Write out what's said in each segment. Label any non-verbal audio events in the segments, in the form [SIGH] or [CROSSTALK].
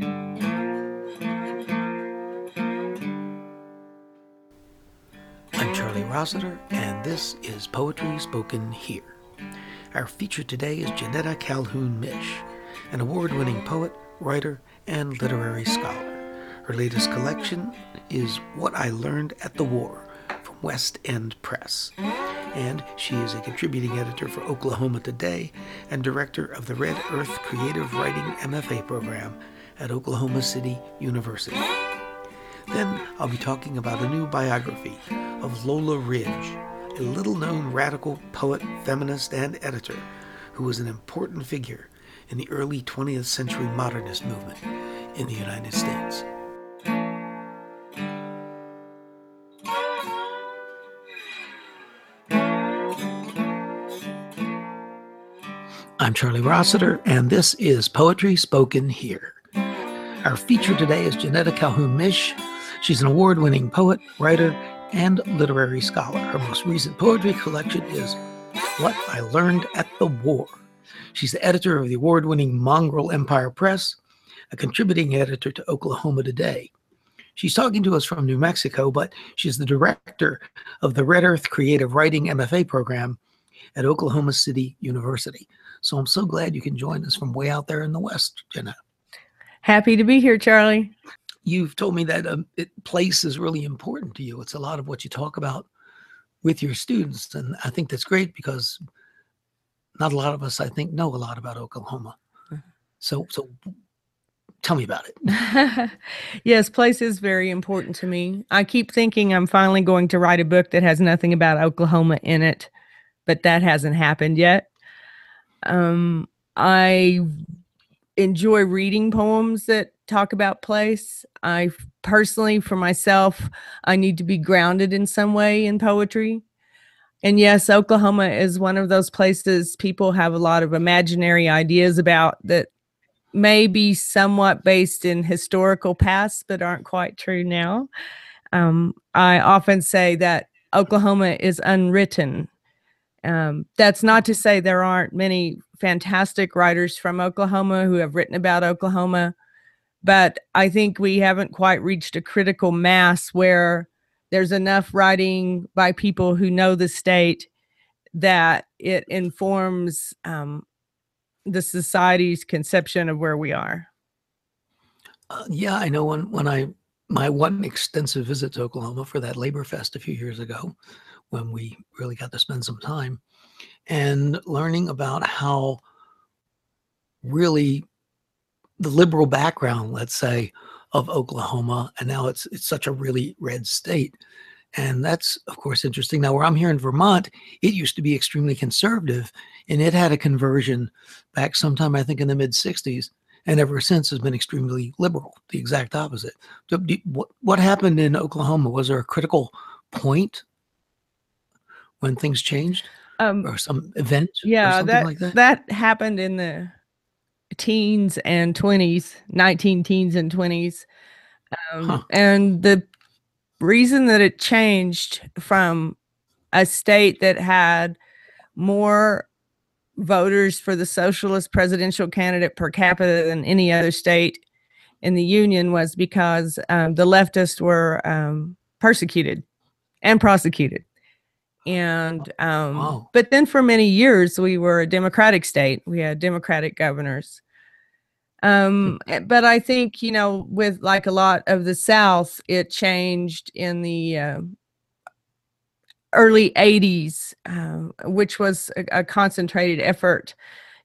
I'm Charlie Rossiter, and this is Poetry Spoken Here. Our feature today is Jeanetta Calhoun Mish, an award winning poet, writer, and literary scholar. Her latest collection is What I Learned at the War from West End Press. And she is a contributing editor for Oklahoma Today and director of the Red Earth Creative Writing MFA program at Oklahoma City University. Then I'll be talking about a new biography of Lola Ridge, a little known radical poet, feminist, and editor who was an important figure in the early 20th century modernist movement in the United States. I'm Charlie Rossiter, and this is Poetry Spoken Here. Our feature today is Jeanetta Calhoun Mish. She's an award winning poet, writer, and literary scholar. Her most recent poetry collection is What I Learned at the War. She's the editor of the award winning Mongrel Empire Press, a contributing editor to Oklahoma Today. She's talking to us from New Mexico, but she's the director of the Red Earth Creative Writing MFA program at Oklahoma City University. So I'm so glad you can join us from way out there in the West, Jenna. Happy to be here, Charlie. You've told me that um, it, place is really important to you. It's a lot of what you talk about with your students. And I think that's great because not a lot of us, I think, know a lot about Oklahoma. So, so tell me about it. [LAUGHS] yes, place is very important to me. I keep thinking I'm finally going to write a book that has nothing about Oklahoma in it, but that hasn't happened yet. Um, I enjoy reading poems that talk about place. I personally, for myself, I need to be grounded in some way in poetry. And yes, Oklahoma is one of those places people have a lot of imaginary ideas about that may be somewhat based in historical past, but aren't quite true now. Um, I often say that Oklahoma is unwritten um, that's not to say there aren't many fantastic writers from Oklahoma who have written about Oklahoma, but I think we haven't quite reached a critical mass where there's enough writing by people who know the state that it informs um, the society's conception of where we are. Uh, yeah, I know when when I my one extensive visit to Oklahoma for that Labor Fest a few years ago, when we really got to spend some time and learning about how really the liberal background, let's say, of Oklahoma, and now it's it's such a really red state. And that's of course interesting. Now, where I'm here in Vermont, it used to be extremely conservative, and it had a conversion back sometime I think in the mid '60s, and ever since has been extremely liberal. The exact opposite. What what happened in Oklahoma? Was there a critical point when things changed um, or some event yeah that, like that? that happened in the teens and 20s 19 teens and 20s um, huh. and the reason that it changed from a state that had more voters for the socialist presidential candidate per capita than any other state in the union was because um, the leftists were um, persecuted and prosecuted and um, wow. but then for many years we were a democratic state. We had democratic governors. Um hmm. eh, but i think you know with like a lot of the south it changed in the uh, early 80s um, which was a, a, concentrated effort.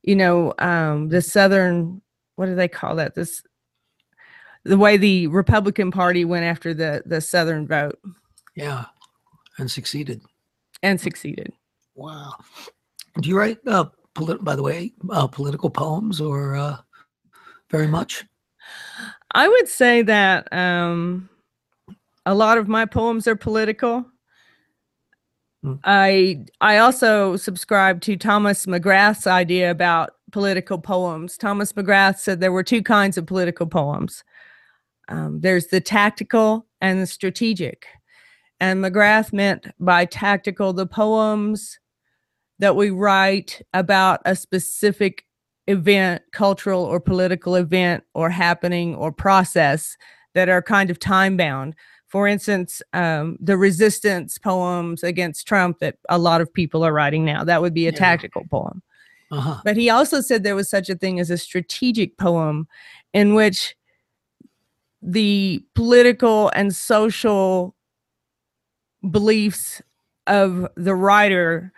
You know um the southern what do they call that? This the way the republican party went after the the southern vote. Yeah and succeeded and succeeded. Wow. Do you write, uh, polit- by the way, uh, political poems or uh, very much? I would say that um, a lot of my poems are political. Hmm. I I also subscribe to Thomas McGrath's idea about political poems. Thomas McGrath said there were two kinds of political poems. Um, there's the tactical and the strategic. And McGrath meant by tactical the poems that we write about a specific event, cultural or political event or happening or process that are kind of time bound. For instance, um, the resistance poems against Trump that a lot of people are writing now, that would be a Yeah. tactical poem. Uh-huh. But he also said there was such a thing as a strategic poem in which the political and social beliefs of the writer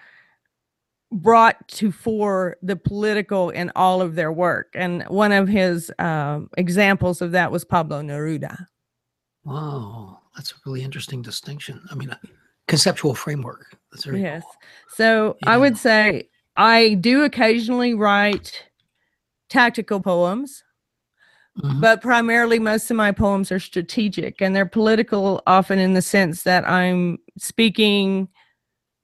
brought to fore the political in all of their work. And one of his um, examples of that was Pablo Neruda. Wow. That's a really interesting distinction. I mean, a conceptual framework. That's very Yes. cool. So I would say I do occasionally write tactical poems. Mhm. but primarily most of my poems are strategic and they're political often in the sense that i'm speaking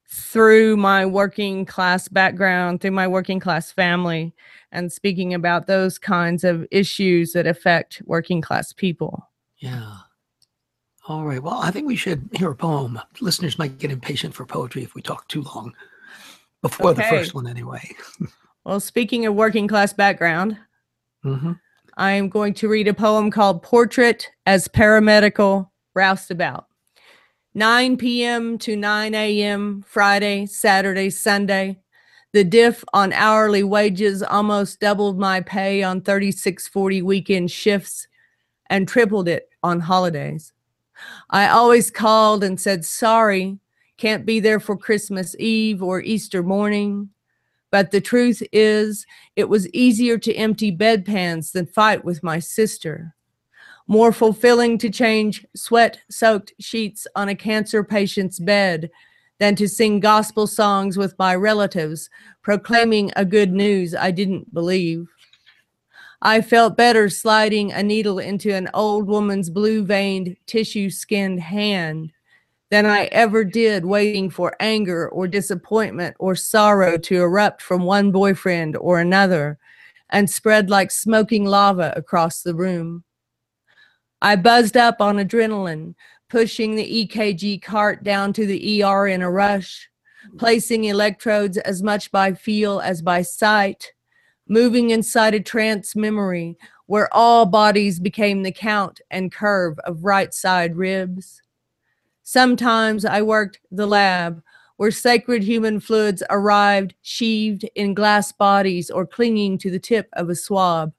through my working class background through my working class family and speaking about those kinds of issues that affect working class people Yeah. All right. Well, I think we should hear a poem. Listeners might get impatient for poetry if we talk too long. Before the first one, anyway. [LAUGHS] well speaking of working class background hmm I am going to read a poem called Portrait as Paramedical Roustabout. 9 p.m. to 9 a.m., Friday, Saturday, Sunday. The diff on hourly wages almost doubled my pay on 3640 weekend shifts and tripled it on holidays. I always called and said, sorry, can't be there for Christmas Eve or Easter morning. But the truth is, it was easier to empty bedpans than fight with my sister. More fulfilling to change sweat soaked sheets on a cancer patient's bed than to sing gospel songs with my relatives, proclaiming a good news I didn't believe. I felt better sliding a needle into an old woman's blue veined, tissue skinned hand than I ever did waiting for anger or disappointment or sorrow to erupt from one boyfriend or another and spread like smoking lava across the room. I buzzed up on adrenaline, pushing the EKG cart down to the ER in a rush, placing electrodes as much by feel as by sight, moving inside a trance memory where all bodies became the count and curve of right side ribs. Sometimes I worked the lab where sacred human fluids arrived sheathed in glass bodies or clinging to the tip of a swab.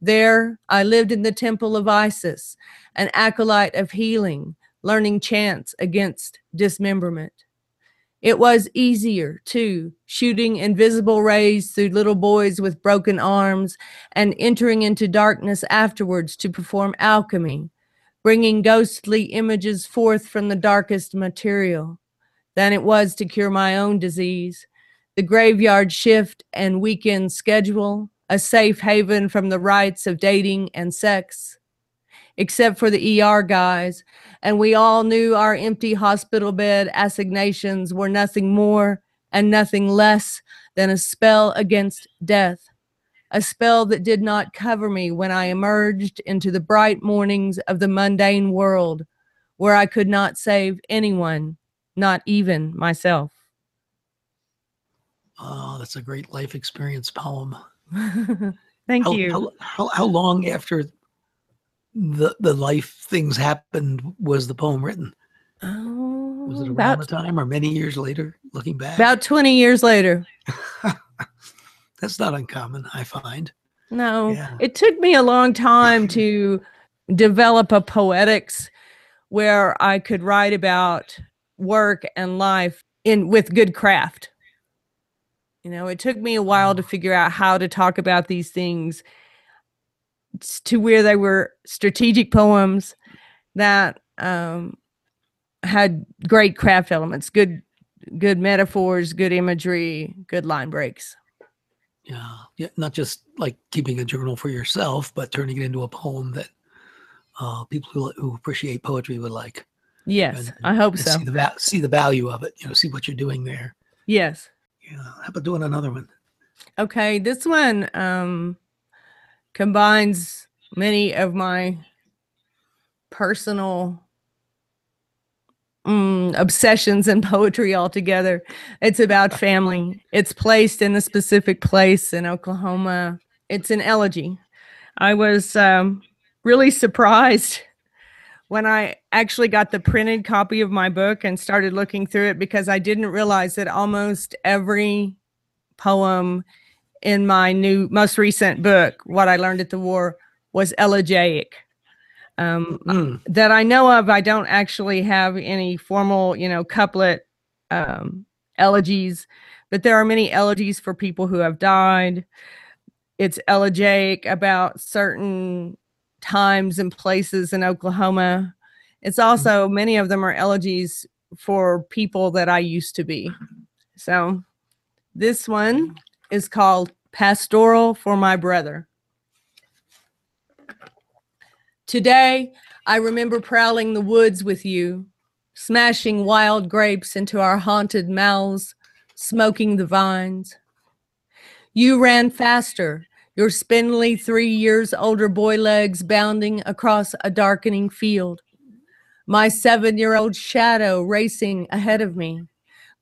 There, I lived in the temple of Isis, an acolyte of healing, learning chants against dismemberment. It was easier, too, shooting invisible rays through little boys with broken arms and entering into darkness afterwards to perform alchemy, bringing ghostly images forth from the darkest material than it was to cure my own disease. The graveyard shift and weekend schedule, a safe haven from the rites of dating and sex, except for the ER guys. And we all knew our empty hospital bed assignations were nothing more and nothing less than a spell against death a spell that did not cover me when I emerged into the bright mornings of the mundane world, where I could not save anyone, not even myself. Oh, that's a great life experience poem. [LAUGHS] Thank how, you. How, how, how long after the the life things happened was the poem written? Oh, Was it oh, around about, the time or many years later, looking back? about 20 years later. [LAUGHS] That's not uncommon, I find. No, Yeah. it took me a long time to develop a poetics where I could write about work and life in with good craft. You know, it took me a while to figure out how to talk about these things to where they were strategic poems that um, had great craft elements, good good metaphors, good imagery, good line breaks. Yeah, yeah, not just like keeping a journal for yourself, but turning it into a poem that uh, people who, who appreciate poetry would like. Yes, And- I hope so. See the va- see the value of it. You know, see what you're doing there. Yes. Yeah. How about doing another one? Okay, this one um combines many of my personal mm, obsessions and [LAUGHS] poetry altogether. It's about family. It's placed in a specific place in Oklahoma. It's an elegy. I was um, really surprised when I actually got the printed copy of my book and started looking through it because I didn't realize that almost every poem in my new most recent book, What I Learned at the War, was elegiac. Um, Mm. that I know of, I don't actually have any formal, you know, couplet um, elegies, but there are many elegies for people who have died. It's elegiac about certain times and places in Oklahoma. It's also many of them are elegies for people that I used to be. So this one is called Pastoral for My Brother. Today, I remember prowling the woods with you, smashing wild grapes into our haunted mouths, smoking the vines. You ran faster, your spindly three years older boy legs bounding across a darkening field. My seven year old shadow racing ahead of me,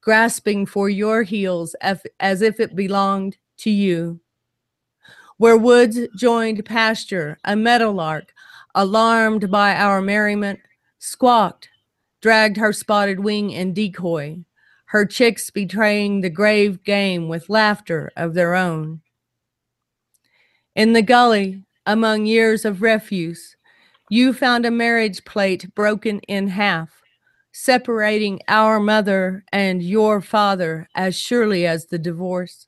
grasping for your heels as, if it belonged to you. Where woods joined pasture, a meadowlark, alarmed by our merriment, squawked, dragged her spotted wing in decoy, her chicks betraying the grave game with laughter of their own. In the gully, among years of refuse, you found a marriage plate broken in half, separating our mother and your father as surely as the divorce.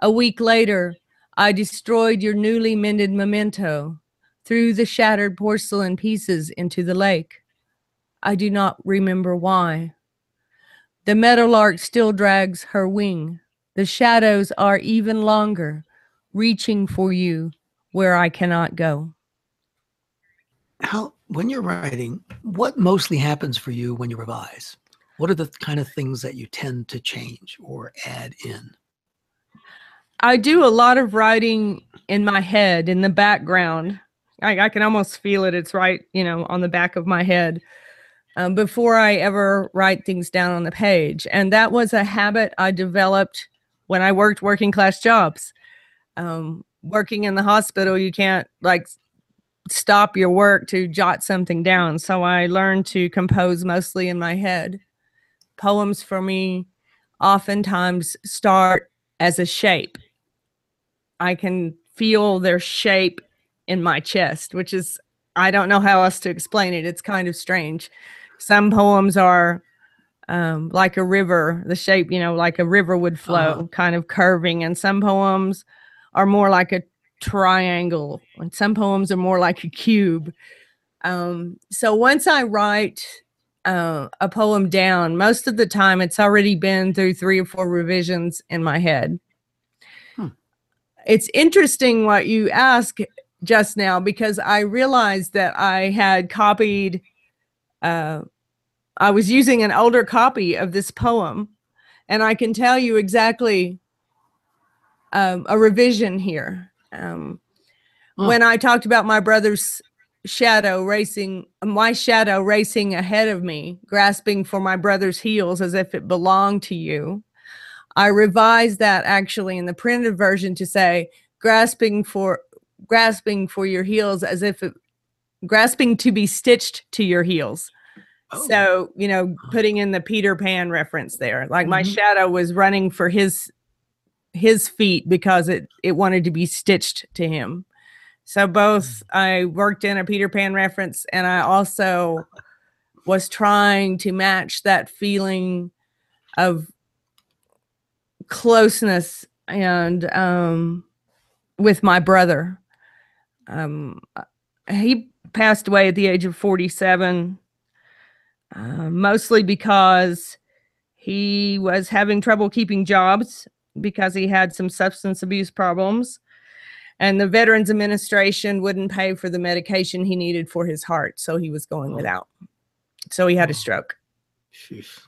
A week later, I destroyed your newly mended memento, threw the shattered porcelain pieces into the lake. I do not remember why. The meadowlark still drags her wing. The shadows are even longer, reaching for you where I cannot go. How, when you're writing, what mostly happens for you when you revise? What are the kind of things that you tend to change or add in? I do a lot of writing in my head, in the background. I, I can almost feel it. It's right, you know, on the back of my head um, before I ever write things down on the page. And that was a habit I developed when I worked working class jobs. Um, working in the hospital, you can't like stop your work to jot something down. So I learned to compose mostly in my head. Poems for me oftentimes start as a shape. I can feel their shape in my chest, which is, I don't know how else to explain it. It's kind of strange. Some poems are um, like a river, the shape, you know, like a river would flow, Uh-huh. kind of curving. And some poems are more like a triangle, and some poems are more like a cube. Um, so once I write uh, a poem down, most of the time it's already been through three or four revisions in my head. Hmm. It's interesting what you ask just now because I realized that I had copied, uh, I was using an older copy of this poem, and I can tell you exactly um, a revision here. Um, Huh. When I talked about my brother's shadow racing, my shadow racing ahead of me, grasping for my brother's heels as if it belonged to you. I revised that actually in the printed version to say grasping for grasping for your heels as if it grasping to be stitched to your heels. Oh, So, you know, putting in the Peter Pan reference there. Like my Mhm. shadow was running for his his feet because it it wanted to be stitched to him. So both I worked in a Peter Pan reference and I also was trying to match that feeling of closeness and um with my brother. Um uh, he passed away at the age of 47 uh, mostly because he was having trouble keeping jobs because he had some substance abuse problems and the veterans administration wouldn't pay for the medication he needed for his heart so he was going Oh. without so he had a Oh. stroke sheesh.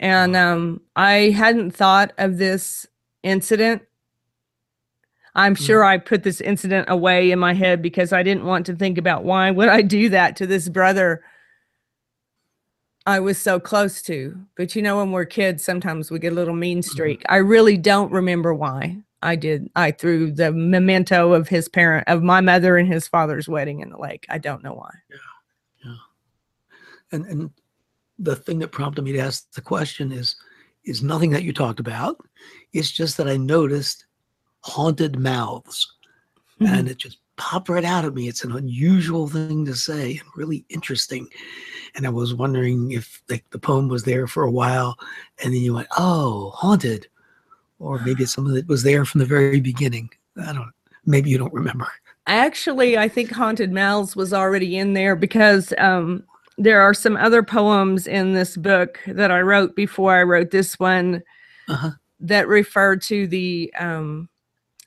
and um, i hadn't thought of this incident i'm Mm. sure i put this incident away in my head because i didn't want to think about why would i do that to this brother I was so close to. But you know, when we're kids, sometimes we get a little mean streak. I really don't remember why I did. I threw the memento of his parent, of my mother and his father's wedding in the lake. I don't know why. Yeah. Yeah. And and the thing that prompted me to ask the question is is nothing that you talked about. It's just that I noticed haunted mouths. and it just popped right out at me. It's an unusual thing to say and really interesting. And I was wondering if like the poem was there for a while, and then you went, "Oh, haunted," or maybe it's something that was there from the very beginning. I don't. Maybe you don't remember. Actually, I think Haunted Mouths was already in there because um, there are some other poems in this book that I wrote before I wrote this one Uh-huh. that refer to the um,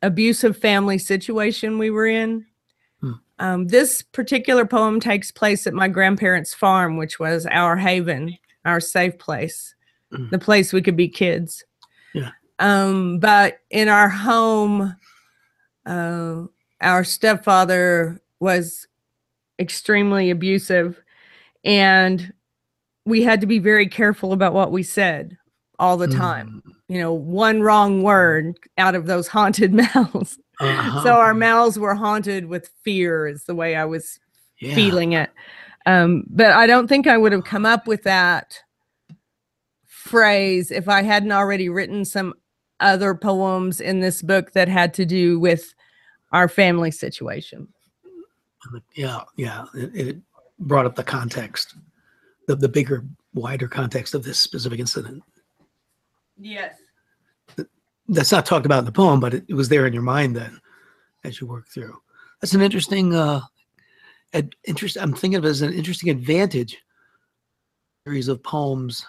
abusive family situation we were in. Hmm. Um, this particular poem takes place at my grandparents' farm, which was our haven, our safe place, Mm. the place we could be kids. Yeah. Um, but in our home, uh, our stepfather was extremely abusive, and we had to be very careful about what we said all the time Mm. You know, one wrong word out of those [LAUGHS] haunted mouths. Uh-huh. So our mouths were haunted with fear, is the way I was Yeah. feeling it. Um, but I don't think I would have come up with that phrase if I hadn't already written some other poems in this book that had to do with our family situation. Yeah, yeah. It, it brought up the context, the the bigger, wider context of this specific incident. Yes. That's not talked about in the poem, but it, it was there in your mind then, as you work through. That's an interesting, uh, ad, interest. I'm thinking of it as an interesting advantage. Series of poems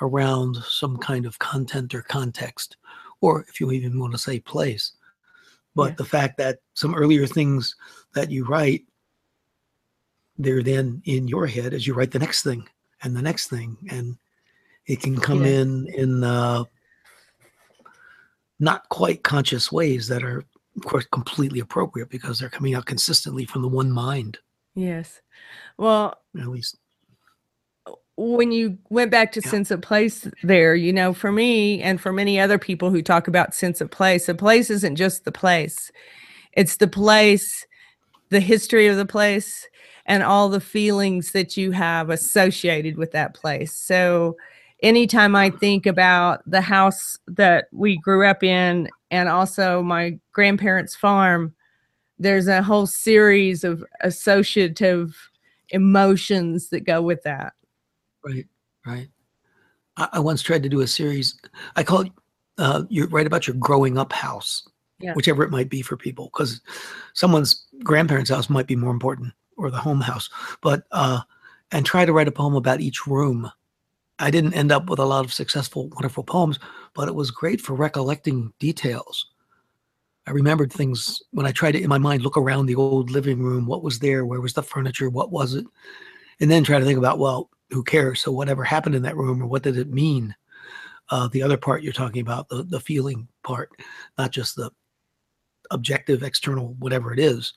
around some kind of content or context, or if you even want to say place. But Yeah. the fact that some earlier things that you write, they're then in your head as you write the next thing and the next thing, and it can come Yeah. in in uh, not quite conscious ways that are, of course, completely appropriate because they're coming out consistently from the one mind, Yes. Well, at least. when you went back to Yeah. sense of place there, you know, for me and for many other people who talk about sense of place, a place isn't just the place. It's the place, the history of the place, and all the feelings that you have associated with that place. So anytime I think about the house that we grew up in and also my grandparents' farm, there's a whole series of associative emotions that go with that. Right, right. I, I once tried to do a series. I call it, uh, you write about your growing up house, Yeah. whichever it might be for people, because someone's grandparents' house might be more important or the home house. But uh, and try to write a poem about each room. I didn't end up with a lot of successful, wonderful poems, but it was great for recollecting details. I remembered things when I tried to, in my mind, look around the old living room. What was there? Where was the furniture? What was it? And then try to think about, well, who cares? So whatever happened in that room, or what did it mean? Uh, the other part you're talking about, the the feeling part, not just the objective, external, whatever it is.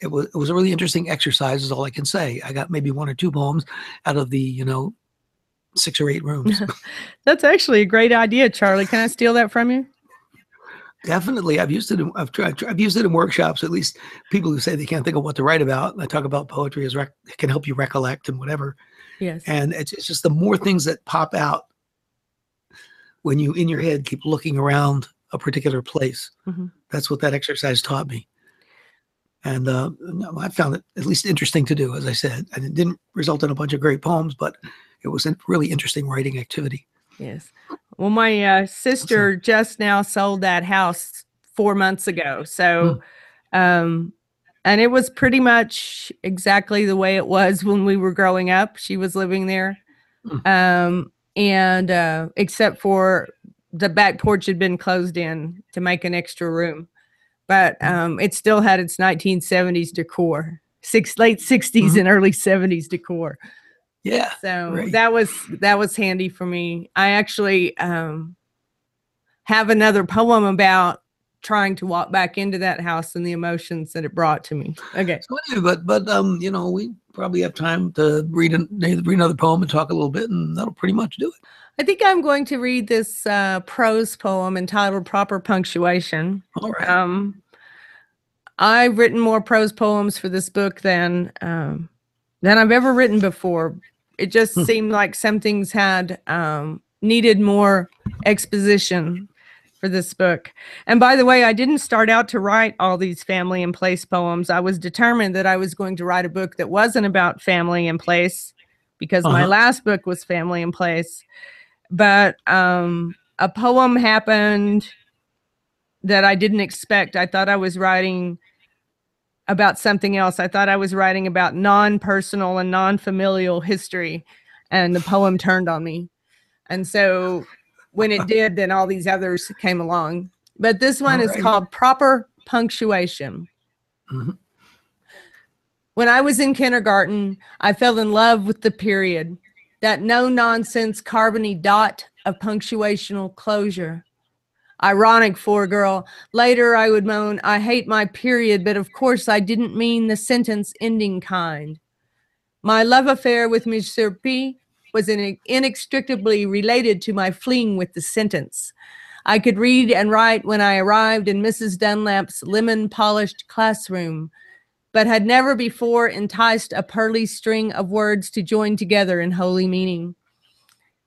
It was it was a really interesting exercise. Is all I can say. I got maybe one or two poems out of the you know six or eight rooms. [LAUGHS] That's actually a great idea, Charlie. Can I steal that from you? Definitely, I've used it. In, I've tried. I've used it in workshops. At least people who say they can't think of what to write about. I talk about poetry as rec- it can help you recollect and whatever. Yes. And it's, it's just the more things that pop out when you in your head keep looking around a particular place. Mhm. That's what that exercise taught me. And uh, I found it at least interesting to do, as I said. And it didn't result in a bunch of great poems, but it was a really interesting writing activity. Yes. Well, my uh, sister just now sold that house four months ago. So, um, and it was pretty much exactly the way it was when we were growing up. She was living there. Um, and uh, except for the back porch had been closed in to make an extra room, but um, it still had its 1970s decor, six late 60s Mhm. and early 70s decor. Yeah. So Great. that was that was handy for me. I actually um, have another poem about trying to walk back into that house and the emotions that it brought to me. Okay. So anyway, but but um, you know, we probably have time to read an, read another poem and talk a little bit, and that'll pretty much do it. I think I'm going to read this uh, prose poem entitled "Proper Punctuation." All right. Um, I've written more prose poems for this book than um, than I've ever written before. It just Hmm. seemed like some things had um, needed more exposition for this book. And by the way, I didn't start out to write all these family and place poems. I was determined that I was going to write a book that wasn't about family and place because my Uh-huh. last book was family and place. But um, a poem happened that I didn't expect. I thought I was writing about something else. I thought I was writing about non personal and non familial history. And the poem turned on me. And so when it did, then all these others came along. But this one is called Proper Punctuation. Mhm. When I was in kindergarten, I fell in love with the period, that no nonsense carbony dot of punctuational closure. Ironic for girl. Later, I would moan, I hate my period, but of course, I didn't mean the sentence ending kind. My love affair with Monsieur P was in- inextricably related to my fleeing with the sentence. I could read and write when I arrived in Mrs. Dunlap's lemon polished classroom, but had never before enticed a pearly string of words to join together in holy meaning.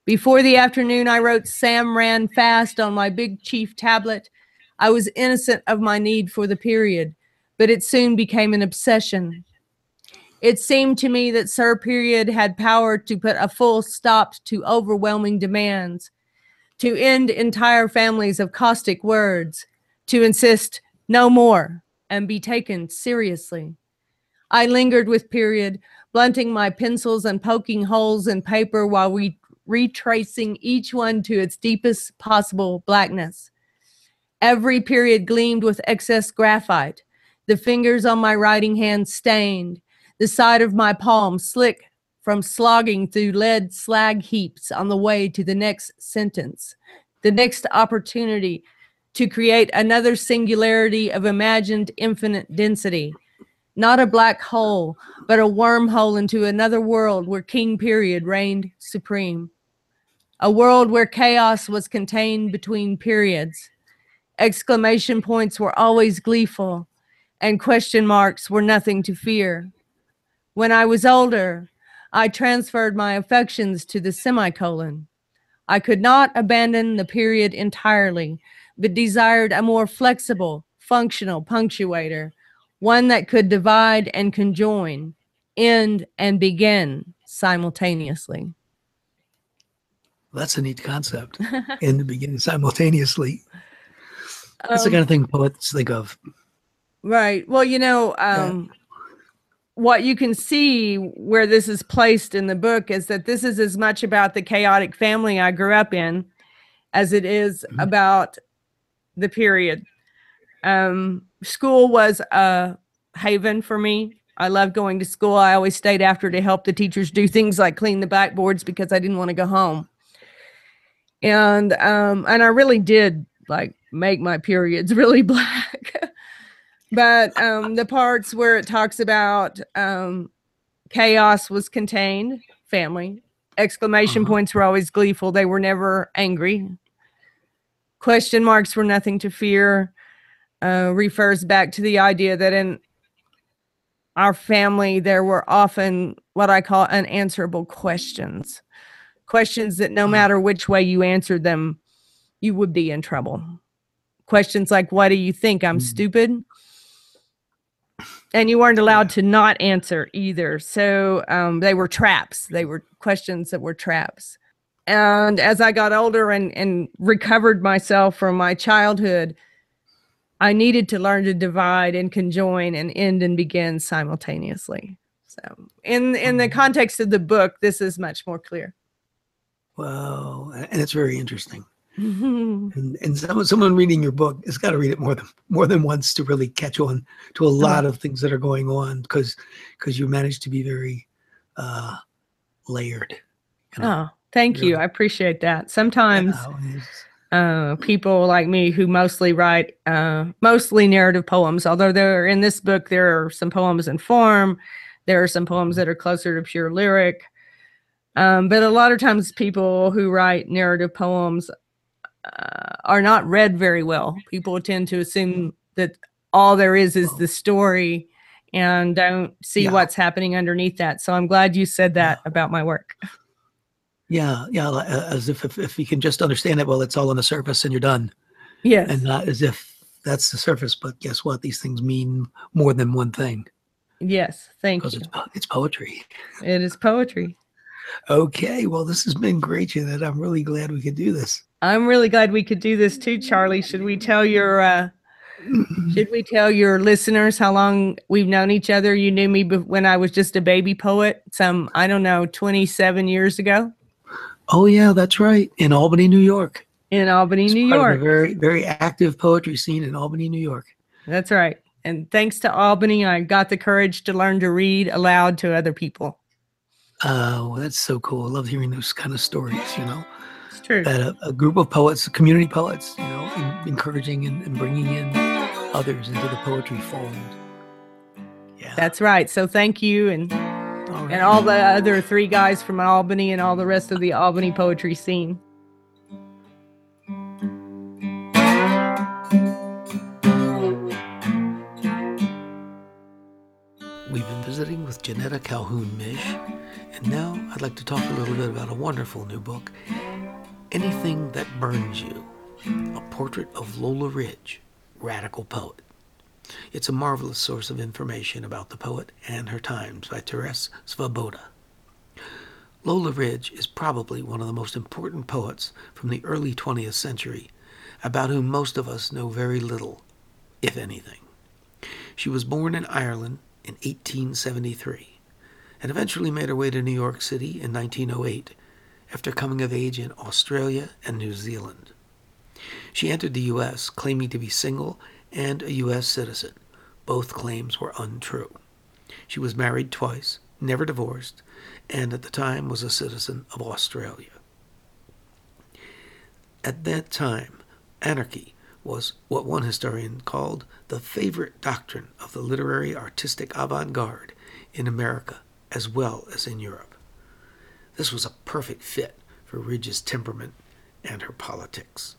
Before the afternoon, I wrote Sam ran fast on my big chief tablet. I was innocent of my need for the period, but it soon became an obsession. It seemed to me that Sir Period had power to put a full stop to overwhelming demands, to end entire families of caustic words, to insist no more and be taken seriously. I lingered with Period, blunting my pencils and poking holes in paper while we retracing each one to its deepest possible blackness. Every period gleamed with excess graphite, the fingers on my writing hand stained, the side of my palm slick from slogging through lead slag heaps on the way to the next sentence, the next opportunity to create another singularity of imagined infinite density. Not a black hole, but a wormhole into another world where King Period reigned supreme. A world where chaos was contained between periods. Exclamation points were always gleeful, and question marks were nothing to fear. When I was older, I transferred my affections to the semicolon. I could not abandon the period entirely, but desired a more flexible, functional punctuator, one that could divide and conjoin, end and begin simultaneously. That's a neat concept. In the beginning, simultaneously. That's the Um, kind of thing poets think of. Right. Well, you know, um, what you can see where this is placed in the book is that this is as much about the chaotic family I grew up in as it is Mhm. about the period. Um, school was a haven for me. I loved going to school. I always stayed after to help the teachers do things like clean the backboards because I didn't want to go home. And um, and I really did like make my periods [LAUGHS] really black. but um, the parts where it talks about um, chaos was contained, family. Exclamation Uh-huh. points were always gleeful. They were never angry. Question marks were nothing to fear. Uh, refers back to the idea that in our family there were often what I call unanswerable questions. Questions that no Hmm. matter which way you answered them, you would be in trouble. Questions like, Why do you think I'm Hmm. stupid? And you weren't allowed to not answer either. So um, they were traps. They were questions that were traps. And as I got older and, and recovered myself from my childhood, I needed to learn to divide and conjoin and end and begin simultaneously. So, in in the Mhm. context of the book, this is much more clear. Wow. And it's very interesting. [LAUGHS] And, and someone, someone reading your book has got to read it more than more than once to really catch on to a lot of things that are going on because because you managed to be very uh, layered. you know. Oh, thank you. Really. I appreciate that. Sometimes Yeah, uh, people like me who mostly write uh, mostly narrative poems. Although there in this book there are some poems in form, there are some poems that are closer to pure lyric. Um, but a lot of times, people who write narrative poems uh, are not read very well. People tend to assume that all there is is the story and don't see Yeah. what's happening underneath that. So I'm glad you said that about my work. Yeah, yeah, uh, as if, if if you can just understand it, well, it's all on the surface and you're done, Yes. and not as if that's the surface. But guess what? These things mean more than one thing yes. Thank you. because it's it's poetry. It is poetry. Okay, well, this has been great, Jeanette. I'm really glad we could do this. I'm really glad we could do this too, Charlie. Should we tell your uh should we tell your listeners how long we've known each other? You knew me when I was just a baby poet, some I don't know, 27 years ago Oh yeah, that's right. In Albany, New York. in Albany, It's New York. a very very active poetry scene in Albany, New York. That's right. And thanks to Albany, I got the courage to learn to read aloud to other people. Uh, well, that's so cool. I love hearing those kind of stories. You know, It's true. that a, a group of poets, community poets, you know, en- encouraging and, and bringing in others into the poetry fold. Yeah, That's right. So thank you and all right. and all the other three guys from Albany and all the rest of the Albany poetry scene. Visiting with Jeanetta Calhoun Mish, and now I'd like to talk a little bit about a wonderful new book, Anything That Burns You A Portrait of Lola Ridge, Radical Poet. It's a marvelous source of information about the poet and her times by Terese Svoboda. Lola Ridge is probably one of the most important poets from the early 20th century, about whom most of us know very little, if anything. She was born in Ireland in 1873 and eventually made her way to New York City in 1908 after coming of age in Australia and New Zealand. She entered the U.S. claiming to be single and a U.S. citizen. Both claims were untrue. She was married twice, never divorced, and at the time was a citizen of Australia. At that time, anarchy was what one historian called the favorite doctrine of the literary artistic avant garde in America as well as in Europe. This was a perfect fit for Ridge's temperament and her politics.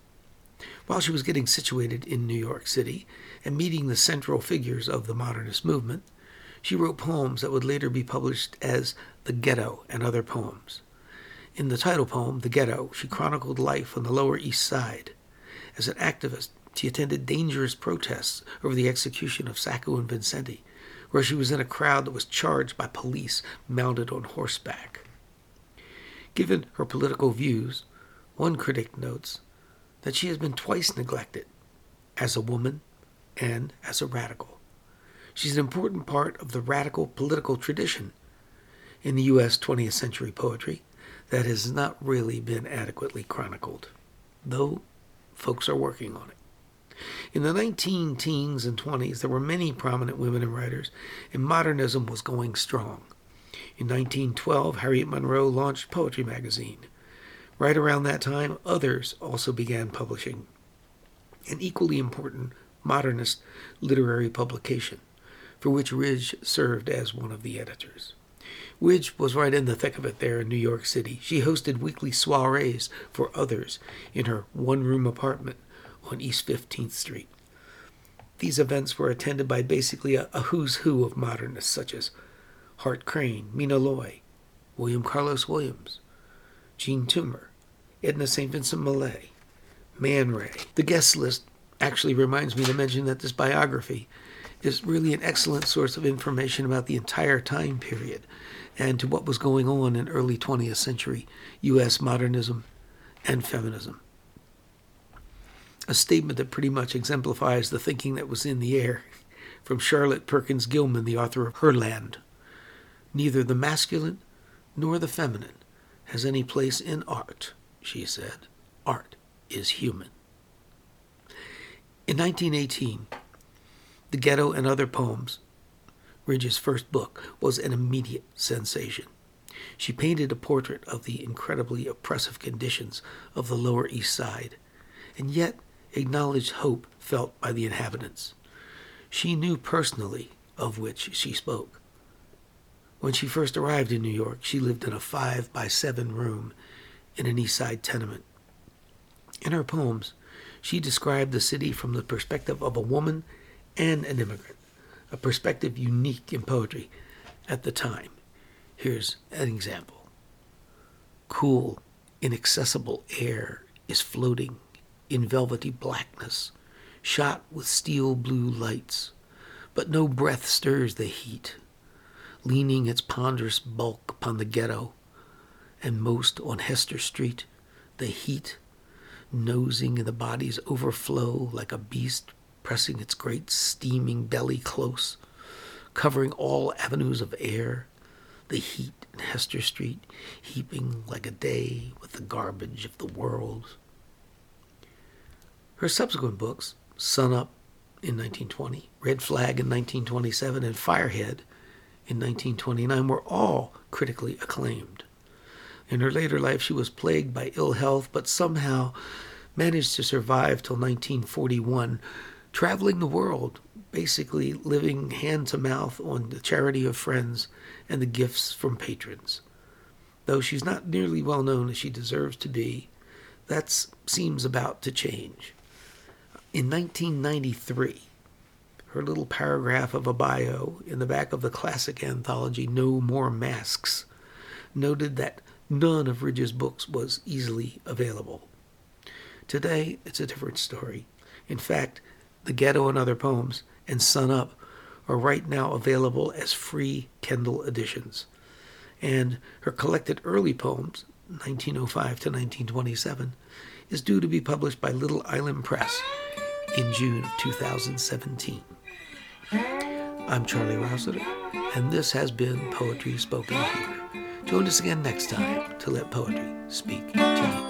While she was getting situated in New York City and meeting the central figures of the modernist movement, she wrote poems that would later be published as The Ghetto and Other Poems. In the title poem, The Ghetto, she chronicled life on the Lower East Side. As an activist, she attended dangerous protests over the execution of Sacco and Vanzetti, where she was in a crowd that was charged by police mounted on horseback. Given her political views, one critic notes that she has been twice neglected as a woman and as a radical. She's an important part of the radical political tradition in the U.S. 20th century poetry that has not really been adequately chronicled, though folks are working on it. In the 19 teens and 20s, there were many prominent women and writers, and modernism was going strong. In 1912, Harriet Monroe launched Poetry Magazine. Right around that time, others also began publishing an equally important modernist literary publication, for which Ridge served as one of the editors. Ridge was right in the thick of it there in New York City. She hosted weekly soirees for others in her one room apartment on East 15th Street. These events were attended by basically a, a who's who of modernists such as Hart Crane, Mina Loy, William Carlos Williams, Jean Toomer, Edna St. Vincent Millay, Man Ray. The guest list actually reminds me to mention that this biography is really an excellent source of information about the entire time period and to what was going on in early 20th century U.S. modernism and feminism. A statement that pretty much exemplifies the thinking that was in the air [LAUGHS] from Charlotte Perkins Gilman, the author of Herland. Neither the masculine nor the feminine has any place in art, she said. Art is human. In 1918, The Ghetto and Other Poems, Ridge's first book, was an immediate sensation. She painted a portrait of the incredibly oppressive conditions of the Lower East Side and yet acknowledged hope felt by the inhabitants. She knew personally of which she spoke. When she first arrived in New York, she lived in a five by seven room in an East Side tenement. In her poems, she described the city from the perspective of a woman and an immigrant, a perspective unique in poetry at the time. Here's an example Cool, inaccessible air is floating in velvety blackness, shot with steel blue lights, but no breath stirs the heat, leaning its ponderous bulk upon the ghetto, and most on Hester Street, the heat nosing in the body's overflow like a beast pressing its great steaming belly close, covering all avenues of air, the heat in Hester Street heaping like a day with the garbage of the world. Her subsequent books, Sun Up in 1920, Red Flag in 1927, and Firehead in 1929, were all critically acclaimed. In her later life, she was plagued by ill health, but somehow managed to survive till 1941, traveling the world, basically living hand to mouth on the charity of friends and the gifts from patrons. Though she's not nearly well known as she deserves to be, that seems about to change. In 1993, her little paragraph of a bio in the back of the classic anthology No More Masks noted that none of Ridge's books was easily available. Today, it's a different story. In fact, The Ghetto and Other Poems and Sun Up are right now available as free Kindle editions. And her collected early poems, 1905 to 1927, is due to be published by Little Island Press in June of 2017. I'm Charlie Rossiter, and this has been Poetry Spoken Here. Join us again next time to let poetry speak to you.